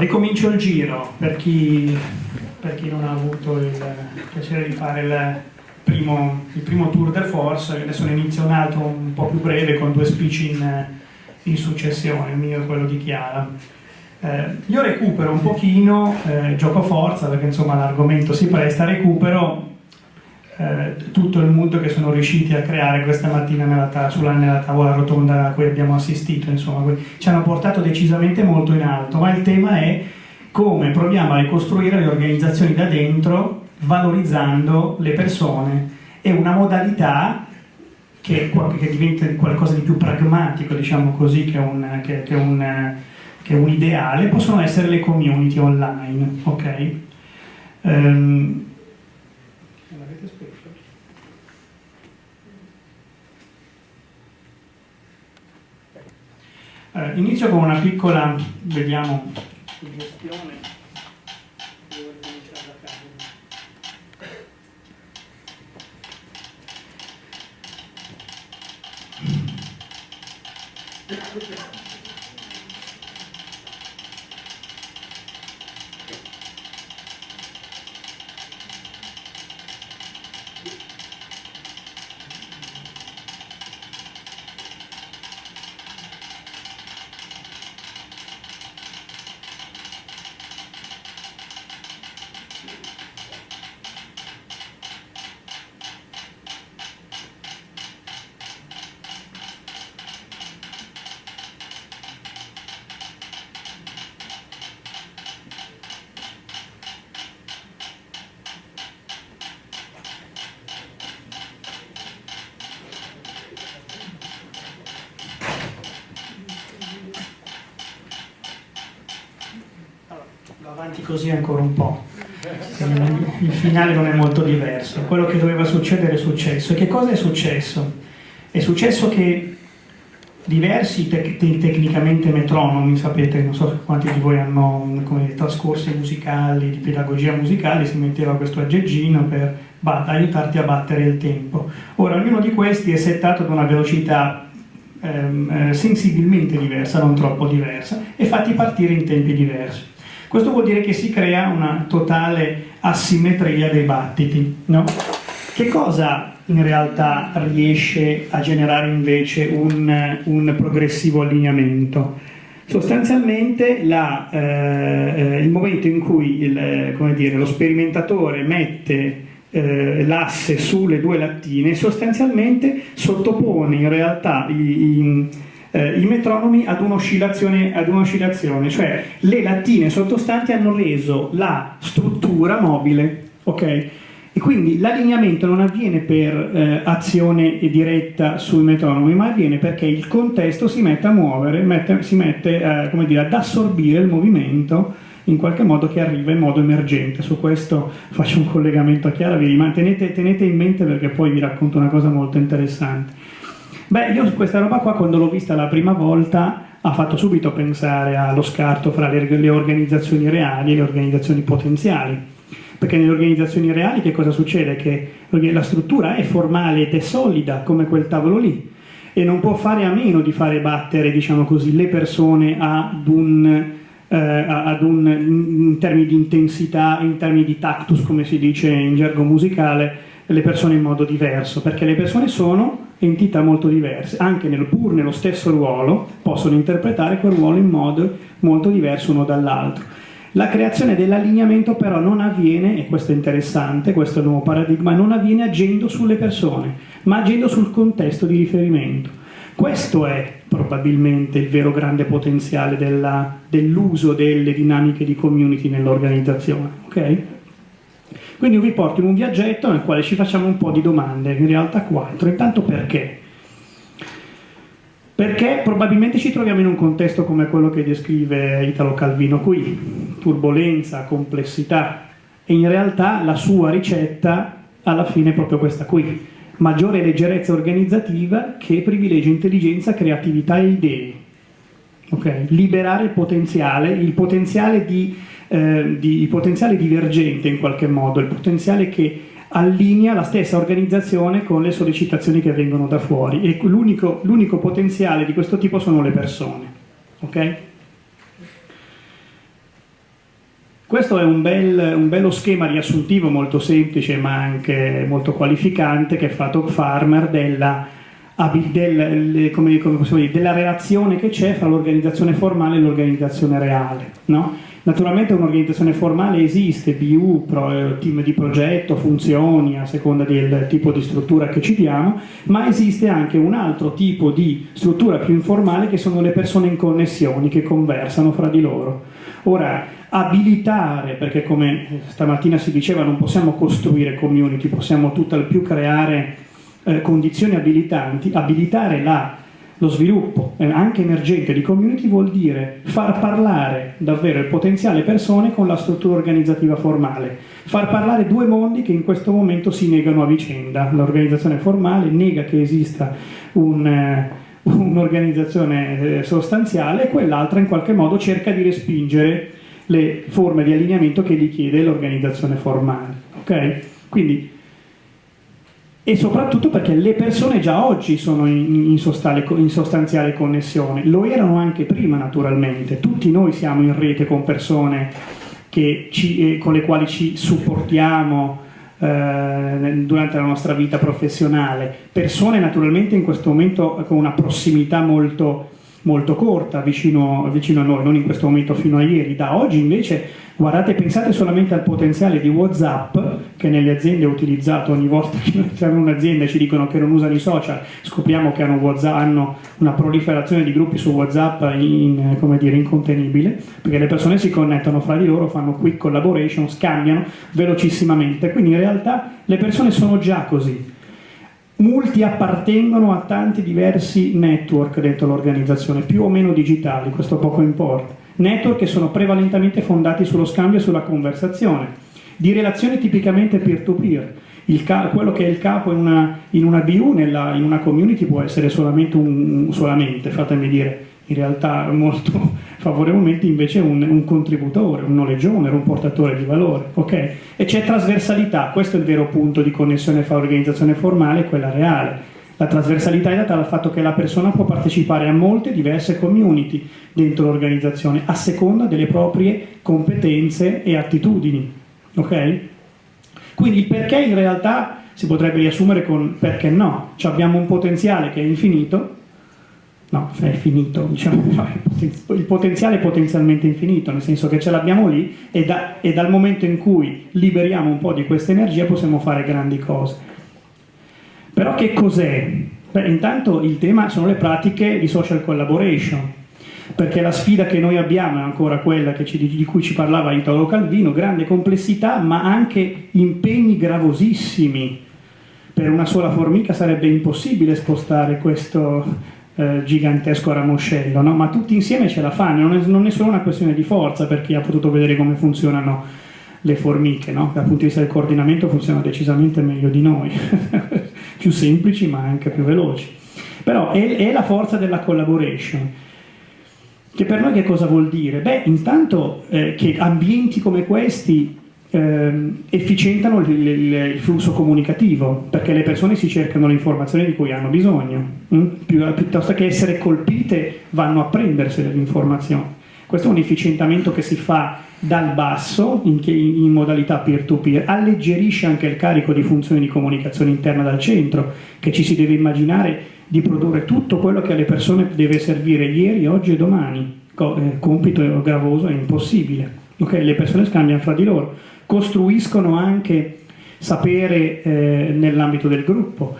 Ricomincio il giro per chi, per chi, non ha avuto il piacere di fare il primo, il primo, tour de force, adesso ne inizio un altro un po' più breve con due speech in, in successione, il mio e quello di Chiara. Eh, io recupero un pochino, eh, gioco forza perché insomma l'argomento si presta, recupero eh, tutto il mood che sono riusciti a creare questa mattina nella, sulla, nella tavola rotonda a cui abbiamo assistito, insomma, ci hanno portato decisamente molto in alto, ma il tema è come proviamo a ricostruire le organizzazioni da dentro valorizzando le persone. È una modalità che, che diventa qualcosa di più pragmatico, diciamo così, che un, che, che un, che un ideale, possono essere le community online. ok? Um, Eh, inizio con una piccola, vediamo, suggestione. Devo ricominciare avanti così ancora un po'. Il finale non è molto diverso. Quello che doveva succedere è successo. E che cosa è successo? È successo che diversi tec- tecnicamente metronomi, sapete, non so quanti di voi hanno come, trascorsi musicali, di pedagogia musicale, si metteva questo aggeggino per bat- aiutarti a battere il tempo. Ora, ognuno di questi è settato ad una velocità ehm, eh, sensibilmente diversa, non troppo diversa, e fatti partire in tempi diversi. Questo vuol dire che si crea una totale asimmetria dei battiti. No? Che cosa in realtà riesce a generare invece un, un progressivo allineamento? Sostanzialmente la, eh, il momento in cui il, dire, lo sperimentatore mette eh, l'asse sulle due lattine, sostanzialmente sottopone in realtà i, i eh, i metronomi ad un'oscillazione, ad un'oscillazione, cioè le lattine sottostanti hanno reso la struttura mobile, ok? E quindi l'allineamento non avviene per eh, azione diretta sui metronomi, ma avviene perché il contesto si mette a muovere, mette, si mette eh, come dire, ad assorbire il movimento in qualche modo che arriva in modo emergente. Su questo faccio un collegamento a Chiara, vi tenete, tenete in mente perché poi vi racconto una cosa molto interessante. Beh, io questa roba qua quando l'ho vista la prima volta ha fatto subito pensare allo scarto fra le, le organizzazioni reali e le organizzazioni potenziali. Perché nelle organizzazioni reali che cosa succede? Che la struttura è formale ed è solida come quel tavolo lì e non può fare a meno di fare battere, diciamo così, le persone ad un, eh, ad un, in termini di intensità, in termini di tactus, come si dice in gergo musicale, le persone in modo diverso, perché le persone sono entità molto diverse, anche nel, pur nello stesso ruolo, possono interpretare quel ruolo in modo molto diverso uno dall'altro. La creazione dell'allineamento però non avviene, e questo è interessante, questo è il nuovo paradigma, non avviene agendo sulle persone, ma agendo sul contesto di riferimento. Questo è probabilmente il vero grande potenziale della, dell'uso delle dinamiche di community nell'organizzazione. Okay? Quindi io vi porto in un viaggetto nel quale ci facciamo un po' di domande, in realtà quattro. Intanto perché? Perché probabilmente ci troviamo in un contesto come quello che descrive Italo Calvino qui, turbolenza, complessità, e in realtà la sua ricetta alla fine è proprio questa qui, maggiore leggerezza organizzativa che privilegia intelligenza, creatività e idee. Okay? Liberare il potenziale, il potenziale, di, eh, di, potenziale divergente in qualche modo, il potenziale che allinea la stessa organizzazione con le sollecitazioni che vengono da fuori e l'unico, l'unico potenziale di questo tipo sono le persone. Okay? Questo è un, bel, un, bello schema riassuntivo molto semplice ma anche molto qualificante che fa Top Farmer della, del, come, come dire, della relazione che c'è fra l'organizzazione formale e l'organizzazione reale. No? Naturalmente un'organizzazione formale esiste, BU, pro, team di progetto, funzioni a seconda del tipo di struttura che ci diamo, ma esiste anche un altro tipo di struttura più informale che sono le persone in connessioni che conversano fra di loro. Ora, abilitare, perché come stamattina si diceva non possiamo costruire community, possiamo tutt'al più creare eh, condizioni abilitanti, abilitare la lo sviluppo eh, anche emergente di community vuol dire far parlare davvero il potenziale persone con la struttura organizzativa formale, far parlare due mondi che in questo momento si negano a vicenda. L'organizzazione formale nega che esista un, eh, un'organizzazione eh, sostanziale e quell'altra in qualche modo cerca di respingere le forme di allineamento che gli chiede l'organizzazione formale. Okay? Quindi e soprattutto perché le persone già oggi sono in, in, sostanziale connessione, lo erano anche prima naturalmente, tutti noi siamo in rete con persone ci, eh, con le quali ci supportiamo eh, durante la nostra vita professionale, persone naturalmente in questo momento con una prossimità molto, molto corta vicino, vicino a noi, non in questo momento fino a ieri, da oggi invece Guardate, pensate solamente al potenziale di WhatsApp che nelle aziende è utilizzato ogni volta che noi entriamo in un'azienda e ci dicono che non usano i social, scopriamo che hanno, WhatsApp, hanno una proliferazione di gruppi su WhatsApp in, dire, incontenibile, perché le persone si connettono fra di loro, fanno quick collaboration, scambiano velocissimamente, quindi in realtà le persone sono già così. Molti appartengono a tanti diversi network dentro l'organizzazione, più o meno digitali, questo poco importa. Network che sono prevalentemente fondati sullo scambio e sulla conversazione, di relazioni tipicamente peer-to-peer. Ca- quello che è il capo in una, in una BU, nella, in una community, può essere solamente, un, solamente, fatemi dire, in realtà molto favorevolmente invece un, un contributore, un noleggione, un portatore di valore. Okay? E c'è trasversalità, questo è il vero punto di connessione fra organizzazione formale e quella reale la trasversalità è data dal fatto che la persona può partecipare a molte diverse community dentro l'organizzazione a seconda delle proprie competenze e attitudini. Ok? Quindi il perché in realtà si potrebbe riassumere con perché no, cioè abbiamo un potenziale che è infinito, no, è finito, diciamo, il potenziale è potenzialmente infinito, nel senso che ce l'abbiamo lì e, da, e dal momento in cui liberiamo un po' di questa energia possiamo fare grandi cose. Però che cos'è? Beh, intanto il tema sono le pratiche di social collaboration, perché la sfida che noi abbiamo è ancora quella ci, di cui ci parlava Italo Calvino, grande complessità ma anche impegni gravosissimi. Per una sola formica sarebbe impossibile spostare questo eh, gigantesco ramoscello, no? ma tutti insieme ce la fanno, non è, non è, solo una questione di forza per chi ha potuto vedere come funzionano le formiche, no? dal punto di vista del coordinamento funzionano decisamente meglio di noi. più semplici ma anche più veloci. Però è, è la forza della collaboration. Che per noi che cosa vuol dire? Beh, intanto eh, che ambienti come questi eh, efficientano il, il, il, flusso comunicativo, perché le persone si cercano le informazioni di cui hanno bisogno, hm? Pi- piuttosto che essere colpite vanno a prendersi delle informazioni. Questo è un efficientamento che si fa dal basso in, in modalità peer-to-peer, alleggerisce anche il carico di funzioni di comunicazione interna dal centro, che ci si deve immaginare di produrre tutto quello che alle persone deve servire ieri, oggi e domani. Eh, compito gravoso e impossibile. Okay? Le persone scambiano fra di loro, costruiscono anche sapere eh, nell'ambito del gruppo.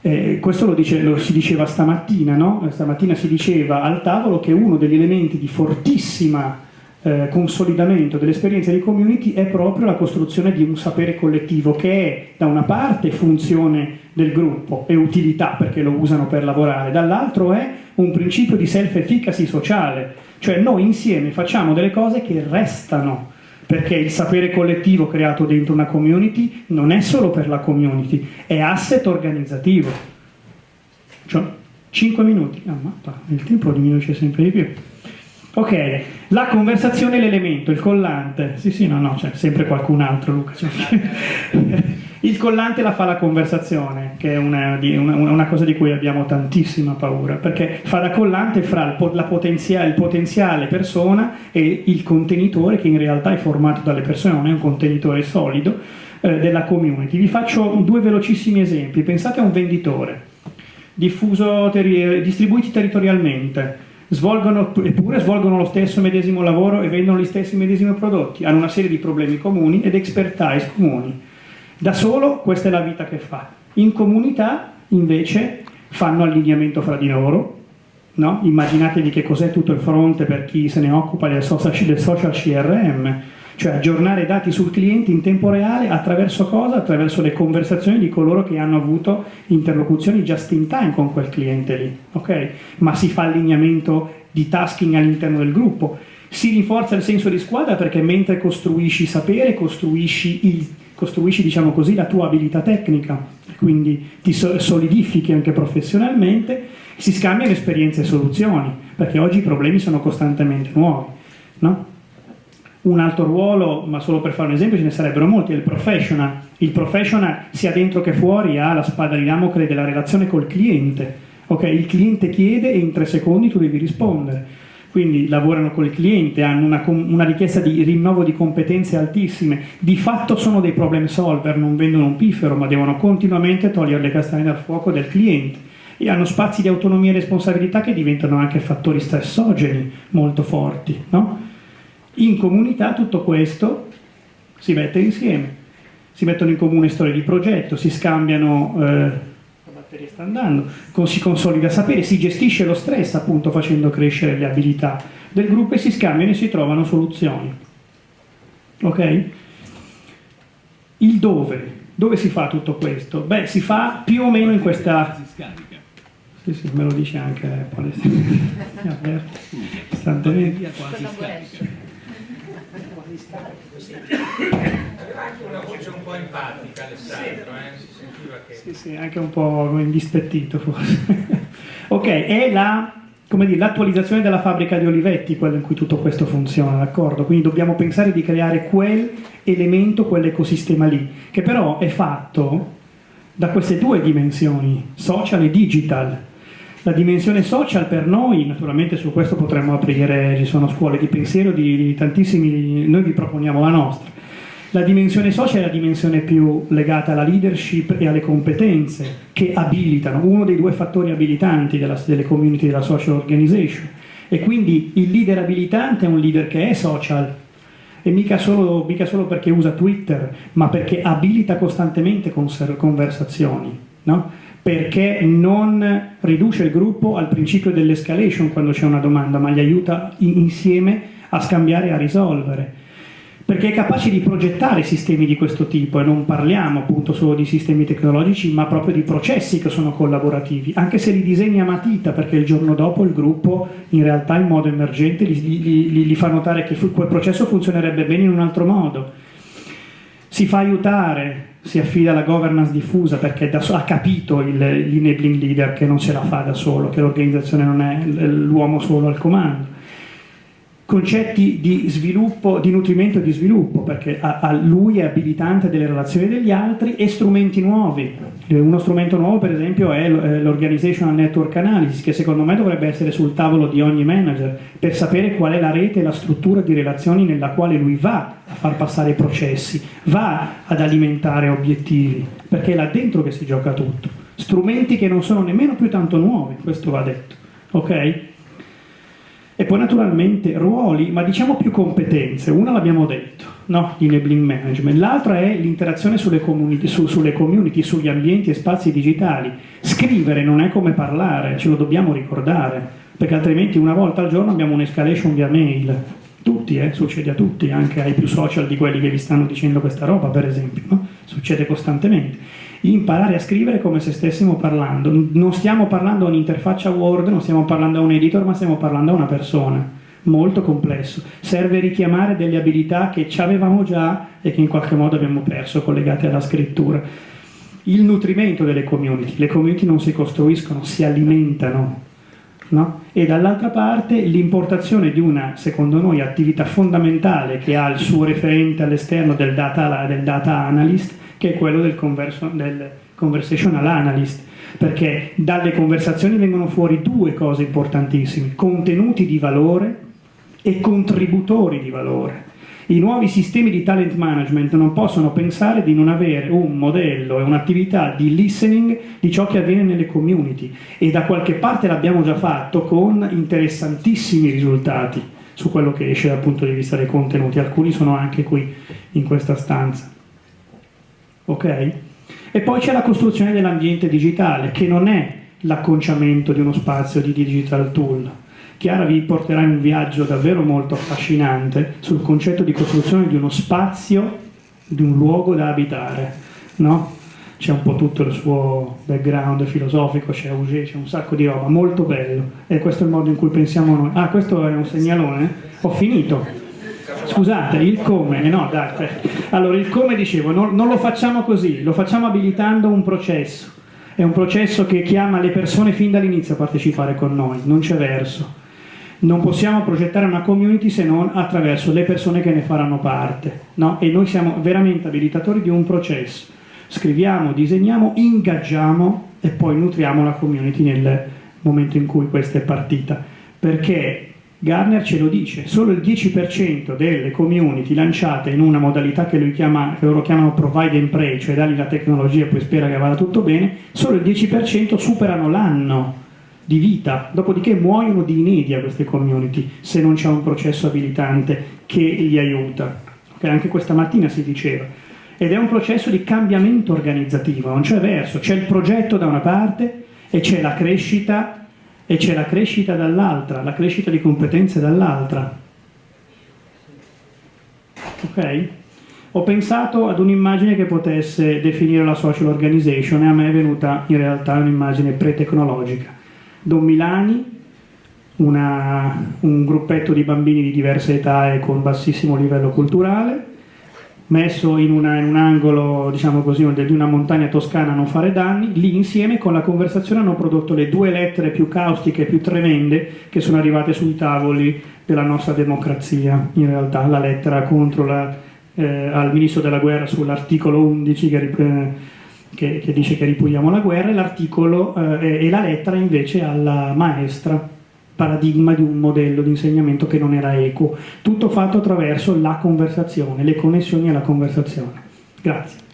Eh, questo lo, dice, lo, si diceva stamattina, no? stamattina si diceva al tavolo che uno degli elementi di fortissima eh, consolidamento dell'esperienza di community è proprio la costruzione di un sapere collettivo che è da una parte funzione del gruppo e utilità perché lo usano per lavorare, dall'altro è un principio di self-efficacy sociale, cioè noi insieme facciamo delle cose che restano perché il sapere collettivo creato dentro una community non è solo per la community, è asset organizzativo. Cioè, 5 minuti, mappa, il tempo diminuisce sempre di più. Ok, la conversazione è l'elemento, il collante. Sì, sì, no, no, c'è sempre qualcun altro, Luca. Il collante la fa la conversazione, che è una, una, una, cosa di cui abbiamo tantissima paura, perché fa da collante fra il, potenziale, il potenziale persona e il contenitore, che in realtà è formato dalle persone, non è un contenitore solido, eh, della community. Vi faccio due velocissimi esempi. Pensate a un venditore, diffuso, ter- distribuiti territorialmente svolgono, eppure svolgono lo stesso medesimo lavoro e vendono gli stessi medesimi prodotti, hanno una serie di problemi comuni ed expertise comuni. Da solo questa è la vita che fa. In comunità invece fanno allineamento fra di loro, no? immaginatevi che cos'è tutto il fronte per chi se ne occupa del social, CRM, cioè aggiornare dati sul cliente in tempo reale attraverso cosa? Attraverso le conversazioni di coloro che hanno avuto interlocuzioni just in time con quel cliente lì, ok? Ma si fa allineamento di tasking all'interno del gruppo, si rinforza il senso di squadra perché mentre costruisci sapere, costruisci, il, costruisci diciamo così, la tua abilità tecnica, quindi ti solidifichi anche professionalmente, si scambiano esperienze e soluzioni, perché oggi i problemi sono costantemente nuovi, no? un altro ruolo, ma solo per fare un esempio ce ne sarebbero molti, è il professional. Il professional sia dentro che fuori ha la spada di Damocle della relazione col cliente. Okay? Il cliente chiede e in tre secondi tu devi rispondere. Quindi lavorano col cliente, hanno una, una richiesta di rinnovo di competenze altissime, di fatto sono dei problem solver, non vendono un piffero, ma devono continuamente togliere le castagne dal fuoco del cliente e hanno spazi di autonomia e responsabilità che diventano anche fattori stressogeni molto forti. No? In comunità tutto questo si mette insieme, si mettono in comune storie di progetto, si scambiano, eh, batteria sta andando, si consolida sapere, si gestisce lo stress appunto facendo crescere le abilità del gruppo e si scambiano e si trovano soluzioni. Ok? Il dove, dove si fa tutto questo? Beh, si fa più o meno in questa... Sì, sì, me lo dice anche Palestina. Così. Aveva anche una voce un po' empatica Alessandro, eh? si sentiva che... Sì, sì, anche un po' indispettito forse. ok, è la come dire, l'attualizzazione della fabbrica di Olivetti, quello in cui tutto questo funziona, d'accordo? Quindi dobbiamo pensare di creare quel elemento, quell'ecosistema lì, che però è fatto da queste due dimensioni, social e digital, la dimensione social per noi, naturalmente su questo potremmo aprire, ci sono scuole di pensiero di, di tantissimi, noi vi proponiamo la nostra. La dimensione social è la dimensione più legata alla leadership e alle competenze che abilitano, uno dei due fattori abilitanti della, delle community della social organization. E quindi il leader abilitante è un leader che è social, e mica solo, mica solo perché usa Twitter, ma perché abilita costantemente conversazioni. No? Perché non riduce il gruppo al principio dell'escalation quando c'è una domanda, ma li aiuta insieme a scambiare e a risolvere. Perché è capace di progettare sistemi di questo tipo e non parliamo appunto solo di sistemi tecnologici, ma proprio di processi che sono collaborativi, anche se li disegna a matita, perché il giorno dopo il gruppo in realtà in modo emergente gli, fa notare che quel processo funzionerebbe bene in un altro modo. Si fa aiutare, si affida alla governance diffusa perché so- ha capito il, l'enabling leader che non ce la fa da solo, che l'organizzazione non è l'uomo solo al comando concetti di sviluppo, di nutrimento e di sviluppo, perché a, a lui è abilitante delle relazioni degli altri e strumenti nuovi. Uno strumento nuovo, per esempio, è l'Organizational Network Analysis, che secondo me dovrebbe essere sul tavolo di ogni manager, per sapere qual è la rete e la struttura di relazioni nella quale lui va a far passare i processi, va ad alimentare obiettivi, perché è là dentro che si gioca tutto. Strumenti che non sono nemmeno più tanto nuovi, questo va detto. Ok? E poi naturalmente ruoli, ma diciamo più competenze. Una l'abbiamo detto, no? l'enabling management. L'altra è l'interazione sulle community, su, sulle community, sugli ambienti e spazi digitali. Scrivere non è come parlare, ce lo dobbiamo ricordare, perché altrimenti una volta al giorno abbiamo un'escalation via mail tutti, eh, succede a tutti, anche ai più social di quelli che vi stanno dicendo questa roba, per esempio, no? succede costantemente. Imparare a scrivere come se stessimo parlando, non stiamo parlando a un'interfaccia Word, non stiamo parlando a un editor, ma stiamo parlando a una persona. Molto complesso. Serve richiamare delle abilità che ci avevamo già e che in qualche modo abbiamo perso collegate alla scrittura. Il nutrimento delle community. Le community non si costruiscono, si alimentano No? e dall'altra parte l'importazione di una, secondo noi, attività fondamentale che ha il suo referente all'esterno del data, del data analyst, che è quello del, del conversational analyst, perché dalle conversazioni vengono fuori due cose importantissime, contenuti di valore e contributori di valore. I nuovi sistemi di talent management non possono pensare di non avere un modello e un'attività di listening di ciò che avviene nelle community e da qualche parte l'abbiamo già fatto con interessantissimi risultati su quello che esce dal punto di vista dei contenuti, alcuni sono anche qui in questa stanza. Ok? E poi c'è la costruzione dell'ambiente digitale, che non è l'acconciamento di uno spazio di digital tool, Chiara vi porterà in un viaggio davvero molto affascinante sul concetto di costruzione di uno spazio, di un luogo da abitare, no? C'è un po' tutto il suo background filosofico, c'è Auger, c'è un sacco di roba, molto bello. E questo è il modo in cui pensiamo noi. Ah, questo è un segnalone? Ho finito. Scusate, il come, eh no, dai. Allora, il come dicevo, non, non lo facciamo così, lo facciamo abilitando un processo. È un processo che chiama le persone fin dall'inizio a partecipare con noi, non c'è verso non possiamo progettare una community se non attraverso le persone che ne faranno parte. No? E noi siamo veramente abilitatori di un processo. Scriviamo, disegniamo, ingaggiamo e poi nutriamo la community nel momento in cui questa è partita. Perché Garner ce lo dice, solo il 10% delle community lanciate in una modalità che, chiama, che, loro chiamano provide and pray, cioè dagli la tecnologia e poi spera che vada tutto bene, solo il 10% superano l'anno di vita, dopodiché muoiono di inedia queste community se non c'è un processo abilitante che li aiuta. Okay, anche questa mattina si diceva. Ed è un processo di cambiamento organizzativo, non c'è verso, c'è il progetto da una parte e c'è la crescita e c'è la crescita dall'altra, la crescita di competenze dall'altra. Ok? Ho pensato ad un'immagine che potesse definire la social organization e a me è venuta in realtà un'immagine pre-tecnologica. Don Milani, una, un gruppetto di bambini di diverse età e con bassissimo livello culturale, messo in, una, in un angolo diciamo così, di una montagna toscana a non fare danni, lì insieme con la conversazione hanno prodotto le due lettere più caustiche e più tremende che sono arrivate sui tavoli della nostra democrazia, in realtà la lettera contro la, eh, al ministro della guerra sull'articolo 11 che che, che dice che ripudiamo la guerra, e eh, e la lettera invece alla maestra paradigma di un modello di insegnamento che non era equo, tutto fatto attraverso la conversazione, le connessioni alla conversazione. Grazie.